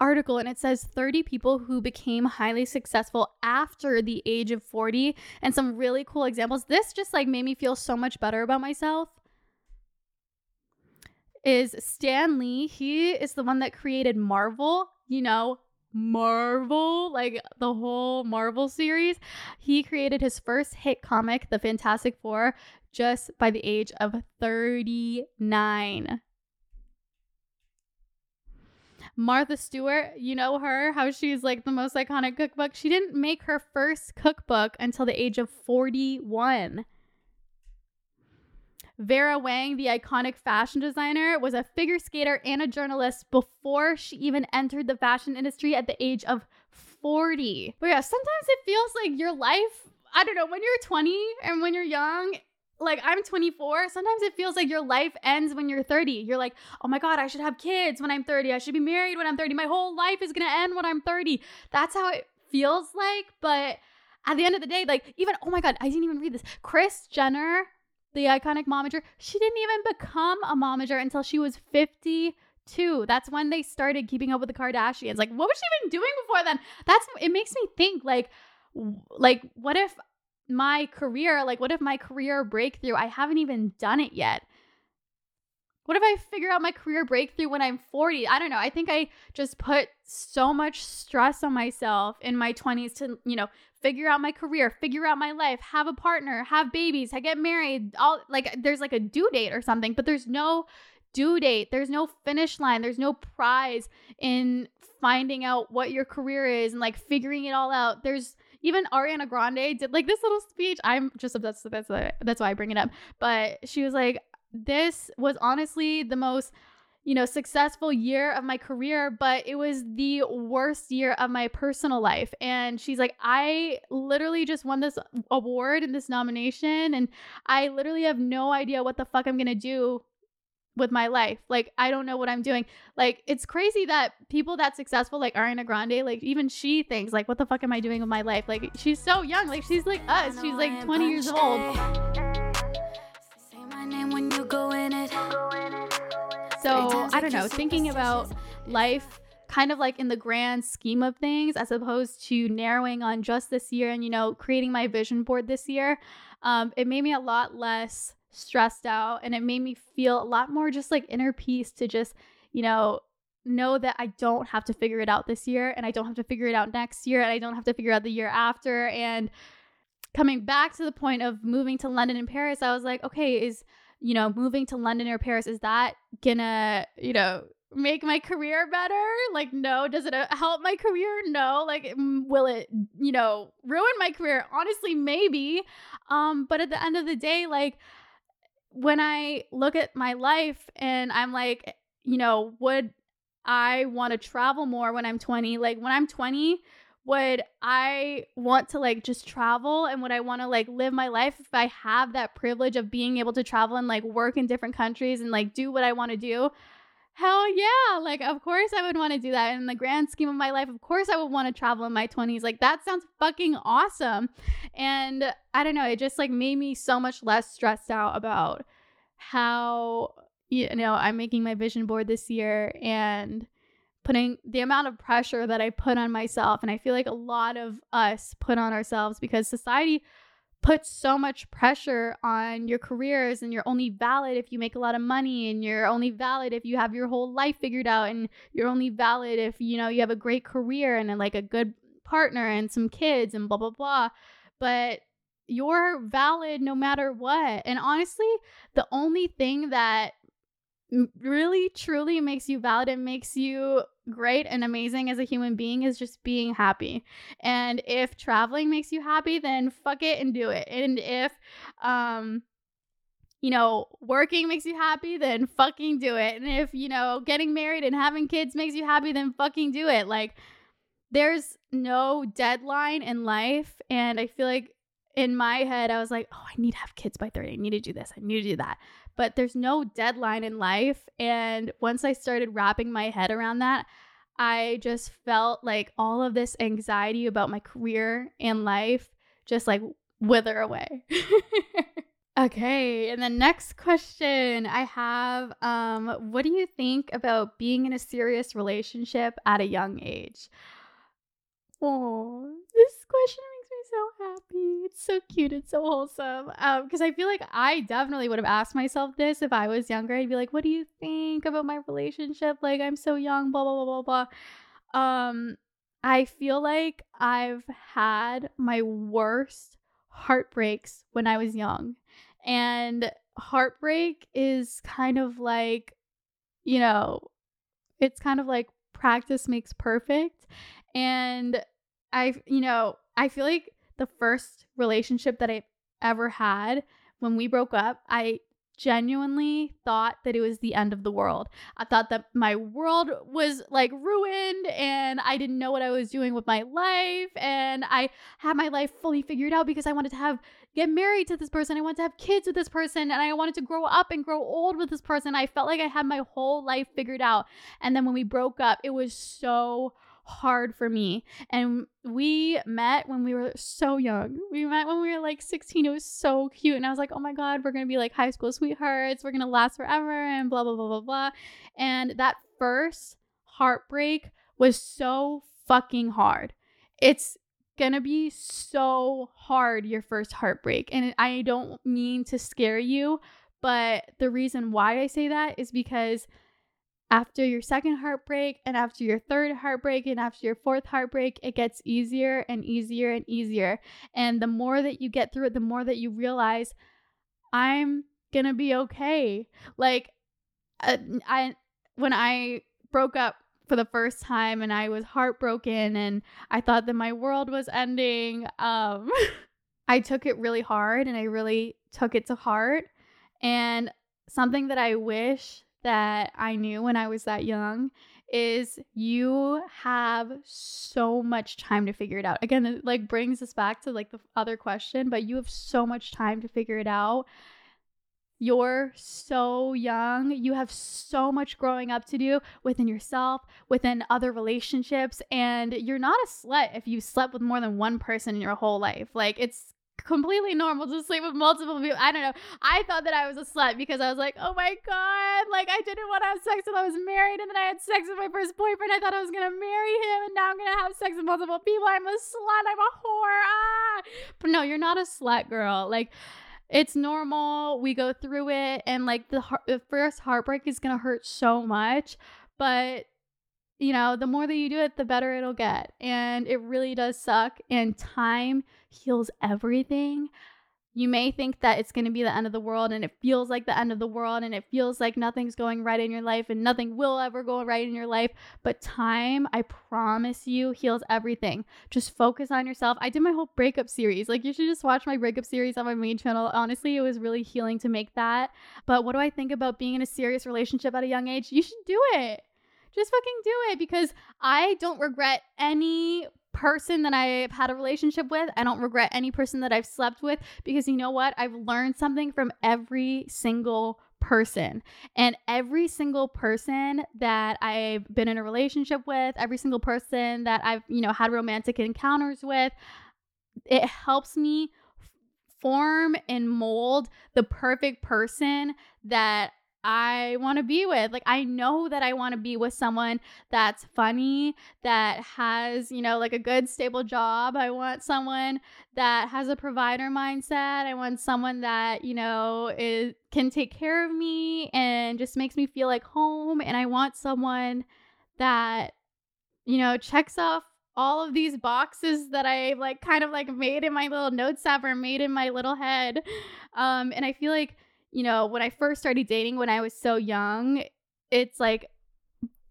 article and it says 30 people who became highly successful after the age of 40 and some really cool examples. This just like made me feel so much better about myself is Stan Lee. He is the one that created Marvel, you know, Marvel, like the whole Marvel series. He created his first hit comic, The Fantastic Four, just by the age of 39. Martha Stewart, you know her, how she's like the most iconic cookbook. She didn't make her first cookbook until the age of 41. Vera Wang, the iconic fashion designer, was a figure skater and a journalist before she even entered the fashion industry at the age of 40. But yeah, sometimes it feels like your life, I don't know, when you're 20 and when you're young, like I'm 24, sometimes it feels like your life ends when you're 30. You're like, oh my God, I should have kids when I'm 30. I should be married when I'm 30. My whole life is to end when I'm 30. That's how it feels like. But at the end of the day, like, even, oh my God, I didn't even read this. Kris Jenner the iconic momager, she didn't even become a momager until she was 52. That's when they started keeping up with the Kardashians. Like, what was she even doing before then? That's it makes me think like like what if my career, like what if my career breakthrough, I haven't even done it yet. What if I figure out my career breakthrough when I'm 40? I don't know. I think I just put so much stress on myself in my 20s to, you know, figure out my career, figure out my life, have a partner, have babies, I get married. All like there's like a due date or something, but there's no due date. There's no finish line. There's no prize in finding out what your career is and like figuring it all out. There's even Ariana Grande did like this little speech. I'm just obsessed with that's that's why I bring it up. But she was like, this was honestly the most you know, successful year of my career, but it was the worst year of my personal life. And she's like, I literally just won this award and this nomination, and I literally have no idea what the fuck I'm gonna do with my life. Like, I don't know what I'm doing. Like, it's crazy that people that successful, like Ariana Grande, like, even she thinks, like, what the fuck am I doing with my life? Like, she's so young. Like, she's like us. She's like 20 years old. So, I don't know, thinking about life kind of like in the grand scheme of things as opposed to narrowing on just this year and, you know, creating my vision board this year, um, it made me a lot less stressed out and it made me feel a lot more just like inner peace to just, you know, know that I don't have to figure it out this year and I don't have to figure it out next year and I don't have to figure out the year after. And coming back to the point of moving to London and Paris, I was like, okay, is, you know, moving to London or Paris, is that gonna, you know, make my career better? Like, no. Does it uh, help my career? No. Like, mm, will it, you know, ruin my career? Honestly, maybe. Um, but at the end of the day, like, when I look at my life and I'm like, you know, would I want to travel more when I'm 20? Like when I'm 20, would I want to like just travel and would I want to like live my life if I have that privilege of being able to travel and like work in different countries and like do what I want to do? Hell yeah. Like, of course I would want to do that. In the grand scheme of my life, of course I would want to travel in my 20s. Like, that sounds fucking awesome. And I don't know, it just like made me so much less stressed out about how, you know, I'm making my vision board this year and putting the amount of pressure that I put on myself. And I feel like a lot of us put on ourselves because society puts so much pressure on your careers and you're only valid if you make a lot of money and you're only valid if you have your whole life figured out and you're only valid if you know you have a great career and like a good partner and some kids and blah blah blah but you're valid no matter what and honestly the only thing that really truly makes you valid and makes you great and amazing as a human being is just being happy. And if traveling makes you happy, then fuck it and do it. And if um you know, working makes you happy, then fucking do it. And if, you know, getting married and having kids makes you happy, then fucking do it. Like there's no deadline in life and I feel like in my head I was like, "Oh, I need to have kids by 30. I need to do this. I need to do that." But there's no deadline in life. And once I started wrapping my head around that, I just felt like all of this anxiety about my career and life just like wither away. okay, and the next question I have um what do you think about being in a serious relationship at a young age? Oh, this question so happy. It's so cute. It's so wholesome. Um, because I feel like I definitely would have asked myself this if I was younger. I'd be like, "What do you think about my relationship? Like, I'm so young." Blah blah blah blah blah. Um, I feel like I've had my worst heartbreaks when I was young, and heartbreak is kind of like, you know, it's kind of like practice makes perfect, and I've, you know, I feel like the first relationship that I ever had, when we broke up, I genuinely thought that it was the end of the world. I thought that my world was like ruined and I didn't know what I was doing with my life and I had my life fully figured out because I wanted to have get married to this person. I wanted to have kids with this person and I wanted to grow up and grow old with this person. I felt like I had my whole life figured out. And then when we broke up, it was so hard for me. And we met when we were so young. We met when we were like 16. It was so cute. And I was like, oh my God, we're going to be like high school sweethearts. We're going to last forever and blah, blah, blah, blah, blah. And that first heartbreak was so fucking hard. It's gonna be so hard your first heartbreak. And I don't mean to scare you, but the reason why I say that is because after your second heartbreak and after your third heartbreak and after your fourth heartbreak, it gets easier and easier and easier. And the more that you get through it, the more that you realize I'm going to be okay. Like uh, I when I broke up for the first time and I was heartbroken and I thought that my world was ending, um I took it really hard and I really took it to heart. And something that I wish that I knew when I was that young is you have so much time to figure it out. Again, it like brings us back to like the other question, but you have so much time to figure it out. You're so young. You have so much growing up to do within yourself, within other relationships, and you're not a slut if you slept with more than one person in your whole life. Like it's completely normal to sleep with multiple people. I don't know. I thought that I was a slut because I was like, oh my God, like I didn't want to have sex until I was married. And then I had sex with my first boyfriend. I thought I was going to marry him. And now I'm going to have sex with multiple people. I'm a slut. I'm a whore. Ah. But no, you're not a slut, girl. Like, it's normal. We go through it. And like the, heart- the first heartbreak is going to hurt so much. But you know, the more that you do it, the better it'll get. And it really does suck. And time heals everything. You may think that it's going to be the end of the world and it feels like the end of the world and it feels like nothing's going right in your life and nothing will ever go right in your life. But time, I promise you, heals everything. Just focus on yourself. I did my whole breakup series. Like, you should just watch my breakup series on my main channel. Honestly, it was really healing to make that. But what do I think about being in a serious relationship at a young age? You should do it just fucking do it because I don't regret any person that I've had a relationship with. I don't regret any person that I've slept with because you know what? I've learned something from every single person. And every single person that I've been in a relationship with, every single person that I've, you know, had romantic encounters with, it helps me form and mold the perfect person that I want to be with. Like, I know that I want to be with someone that's funny, that has, you know, like a good, stable job. I want someone that has a provider mindset. I want someone that, you know, is, can take care of me and just makes me feel like home. And I want someone that, you know, checks off all of these boxes that I like kind of like made in my little notes app or made in my little head. Um, and I feel like you know, when I first started dating when I was so young, it's like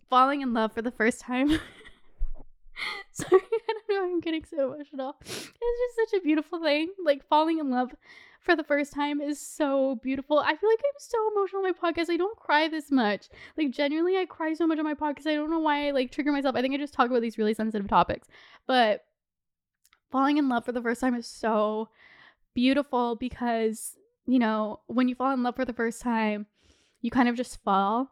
falling in love for the first time. Sorry, I don't know. I'm getting so emotional. It's just such a beautiful thing. Like falling in love for the first time is so beautiful. I feel like I'm so emotional on my podcast. I don't cry this much. Like genuinely, I cry so much on my podcast. I don't know why I like trigger myself. I think I just talk about these really sensitive topics. But falling in love for the first time is so beautiful because you know, when you fall in love for the first time, you kind of just fall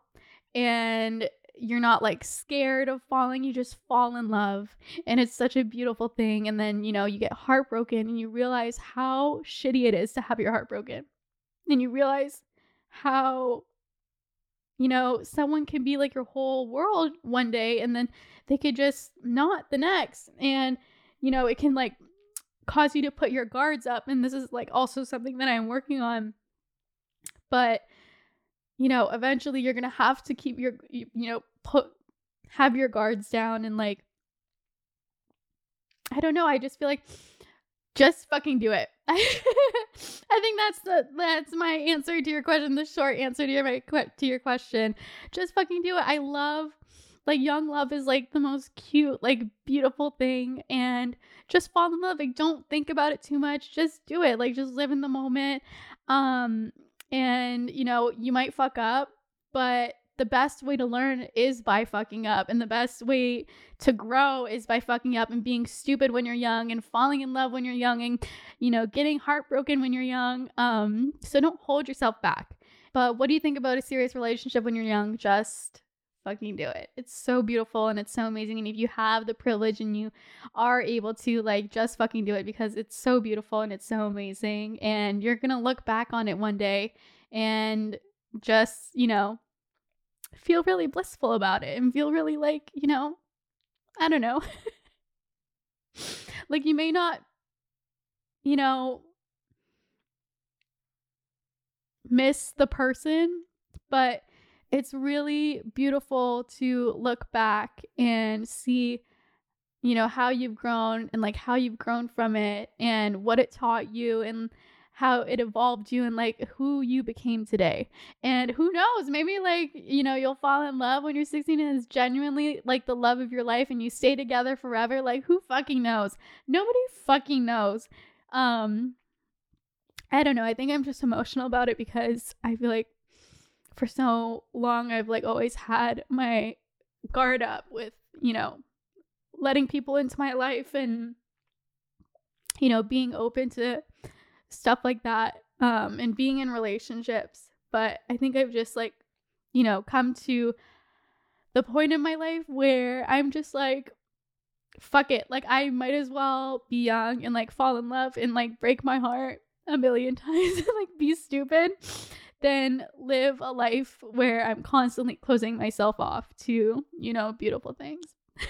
and you're not like scared of falling, you just fall in love. And it's such a beautiful thing. And then, you know, you get heartbroken and you realize how shitty it is to have your heart broken. And you realize how, you know, someone can be like your whole world one day and then they could just not the next. And, you know, it can like cause you to put your guards up and this is like also something that I'm working on but you know eventually you're going to have to keep your you, know put have your guards down and like I don't know I just feel like just fucking do it. I think that's the that's my answer to your question. The short answer to your my, to your question. Just fucking do it. I love like young love is like the most cute, like beautiful thing and just fall in love. Like don't think about it too much. Just do it. Like just live in the moment. Um and you know, you might fuck up, but the best way to learn is by fucking up and the best way to grow is by fucking up and being stupid when you're young and falling in love when you're young and you know getting heartbroken when you're young um so don't hold yourself back but what do you think about a serious relationship when you're young just fucking do it. It's so beautiful and it's so amazing. And if you have the privilege and you are able to, like, just fucking do it because it's so beautiful and it's so amazing. And you're going to look back on it one day and just, you know, feel really blissful about it and feel really like, you know, I don't know. like, you may not, you know, miss the person, but it's really beautiful to look back and see you know how you've grown and like how you've grown from it and what it taught you and how it evolved you and like who you became today. And who knows, maybe like, you know, you'll fall in love when you're 16 and it's genuinely like the love of your life and you stay together forever. Like who fucking knows? Nobody fucking knows. Um I don't know. I think I'm just emotional about it because I feel like for so long I've like always had my guard up with, you know, letting people into my life and you know, being open to stuff like that um and being in relationships. But I think I've just like, you know, come to the point in my life where I'm just like fuck it. Like I might as well be young and like fall in love and like break my heart a million times and like be stupid than live a life where I'm constantly closing myself off to, you know, beautiful things. what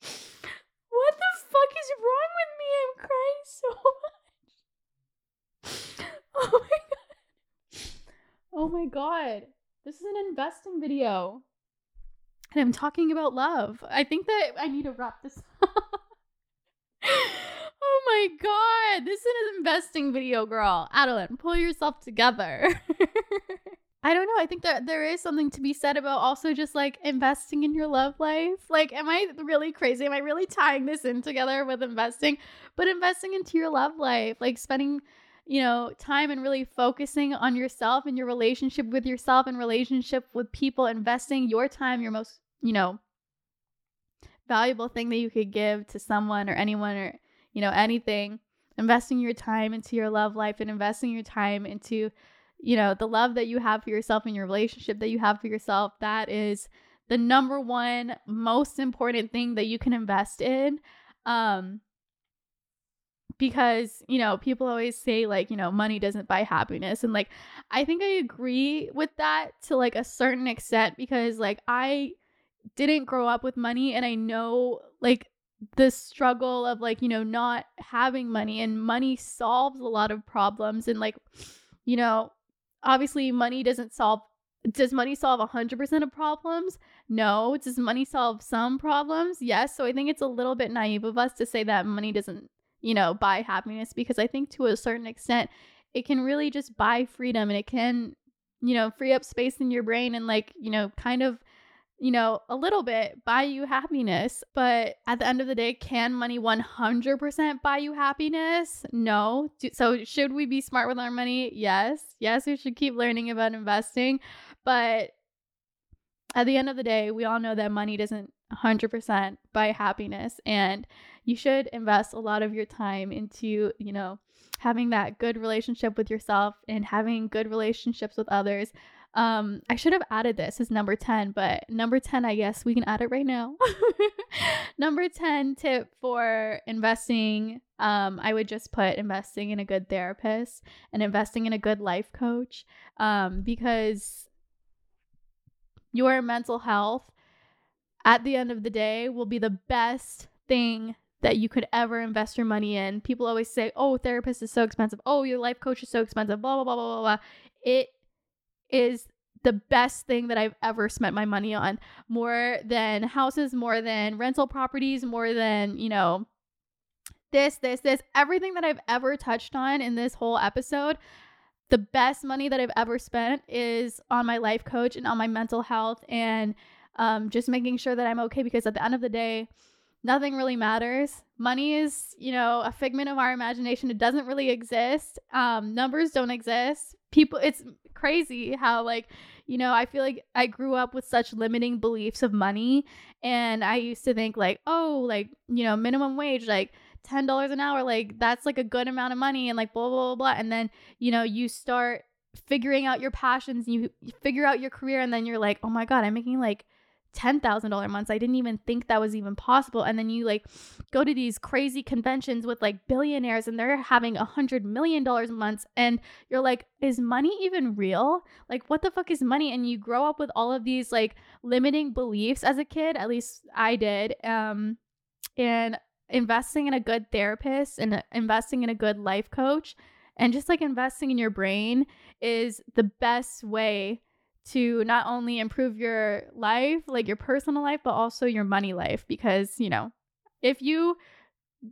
the fuck is wrong with me? I'm crying so much. Oh my god. Oh my god. This is an investing video. And I'm talking about love. I think that I need to wrap this up. Oh my god. This is an investing video, girl. Adelaine, pull yourself together. I don't know. I think that there is something to be said about also just like investing in your love life. Like, am I really crazy? Am I really tying this in together with investing? But investing into your love life, like spending, you know, time and really focusing on yourself and your relationship with yourself and relationship with people, investing your time, your most, you know, valuable thing that you could give to someone or anyone or, you know, anything. Investing your time into your love life and investing your time into you know, the love that you have for yourself and your relationship that you have for yourself, that is the number one most important thing that you can invest in. Um, because, you know, people always say, like, you know, money doesn't buy happiness. And, like, I think I agree with that to, like, a certain extent because, like, I didn't grow up with money and I know, like, the struggle of, like, you know, not having money and money solves a lot of problems. And, like, you know, obviously money doesn't solve does money solve 100% of problems? No. Does money solve some problems? Yes. So I think it's a little bit naive of us to say that money doesn't, you know, buy happiness because I think to a certain extent it can really just buy freedom and it can, you know, free up space in your brain and like, you know, kind of you know, a little bit buy you happiness. But at the end of the day, can money 100% buy you happiness? No. So, should we be smart with our money? Yes. Yes, we should keep learning about investing. But at the end of the day, we all know that money doesn't 100% buy happiness. And you should invest a lot of your time into, you know, having that good relationship with yourself and having good relationships with others um, I should have added this as number 10, but number 10, I guess we can add it right now. number 10 tip for investing, um, I would just put investing in a good therapist and investing in a good life coach. Um, because your mental health at the end of the day will be the best thing that you could ever invest your money in. People always say, "Oh, therapist is so expensive. Oh, your life coach is so expensive." Blah blah blah blah blah. blah. It is the best thing that I've ever spent my money on. More than houses, more than rental properties, more than, you know, this, this, this, everything that I've ever touched on in this whole episode. The best money that I've ever spent is on my life coach and on my mental health and um, just making sure that I'm okay because at the end of the day, nothing really matters. Money is, you know, a figment of our imagination. It doesn't really exist. Um, numbers don't exist. People, it's crazy how, like, you know, I feel like I grew up with such limiting beliefs of money. And I used to think, like, oh, like, you know, minimum wage, like, $10 an hour, like, that's like a good amount of money, and like, blah, blah, blah, blah. And then, you know, you start figuring out your passions, you figure out your career, and then you're like, oh my God, I'm making like, $10,000 months. I didn't even think that was even possible. And then you like go to these crazy conventions with like billionaires and they're having a hundred million dollars months. And you're like, is money even real? Like, what the fuck is money? And you grow up with all of these like limiting beliefs as a kid. At least I did. Um, and investing in a good therapist and investing in a good life coach and just like investing in your brain is the best way to not only improve your life, like your personal life, but also your money life. Because, you know, if you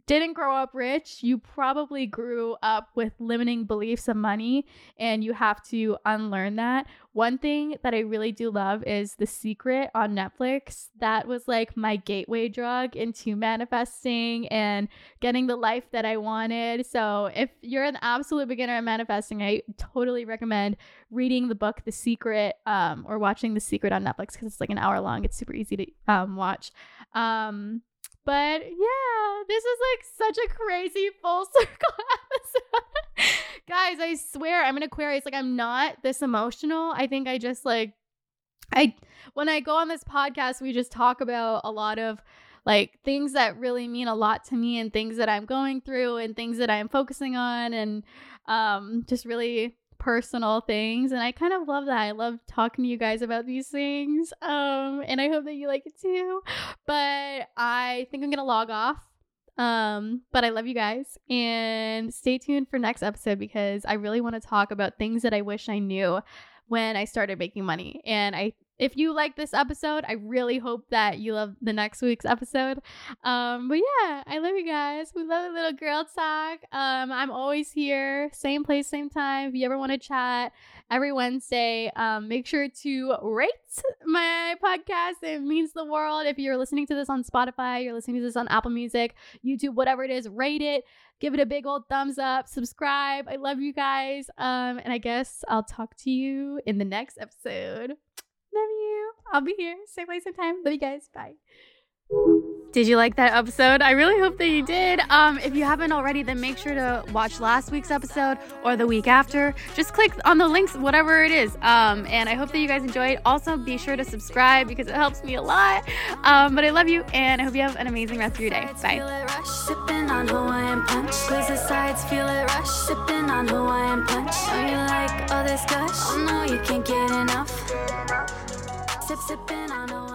didn't grow up rich, you probably grew up with limiting beliefs of money and you have to unlearn that. One thing that I really do love is The Secret on Netflix. That was like my gateway drug into manifesting and getting the life that I wanted. So, if you're an absolute beginner at manifesting, I totally recommend reading the book The Secret um, or watching The Secret on Netflix because it's like an hour long. It's super easy to um, watch. Um, but yeah, this is like such a crazy full circle episode. Guys, I swear I'm an Aquarius. Like, I'm not this emotional. I think I just like, I, when I go on this podcast, we just talk about a lot of like things that really mean a lot to me and things that I'm going through and things that I'm focusing on and um, just really personal things and I kind of love that. I love talking to you guys about these things. Um and I hope that you like it too. But I think I'm going to log off. Um but I love you guys and stay tuned for next episode because I really want to talk about things that I wish I knew when I started making money. And I if you like this episode, I really hope that you love the next week's episode. Um, but yeah, I love you guys. We love a little girl talk. Um, I'm always here, same place, same time. If you ever want to chat every Wednesday, um, make sure to rate my podcast. It means the world. If you're listening to this on Spotify, you're listening to this on Apple Music, YouTube, whatever it is, rate it give it a big old thumbs up, subscribe. I love you guys. Um, and I guess I'll talk to you in the next episode. Love you. I'll be here. Same place, same time. Love you guys. Bye. Did you like that episode? I really hope that you did. Um, if you haven't already, then make sure to watch last week's episode or the week after. Just click on the links, whatever it is. Um, and I hope that you guys enjoyed. Also, be sure to subscribe because it helps me a lot. Um, but I love you, and I hope you have an amazing rest of your day. Bye. Sip, sipping on Hawaiian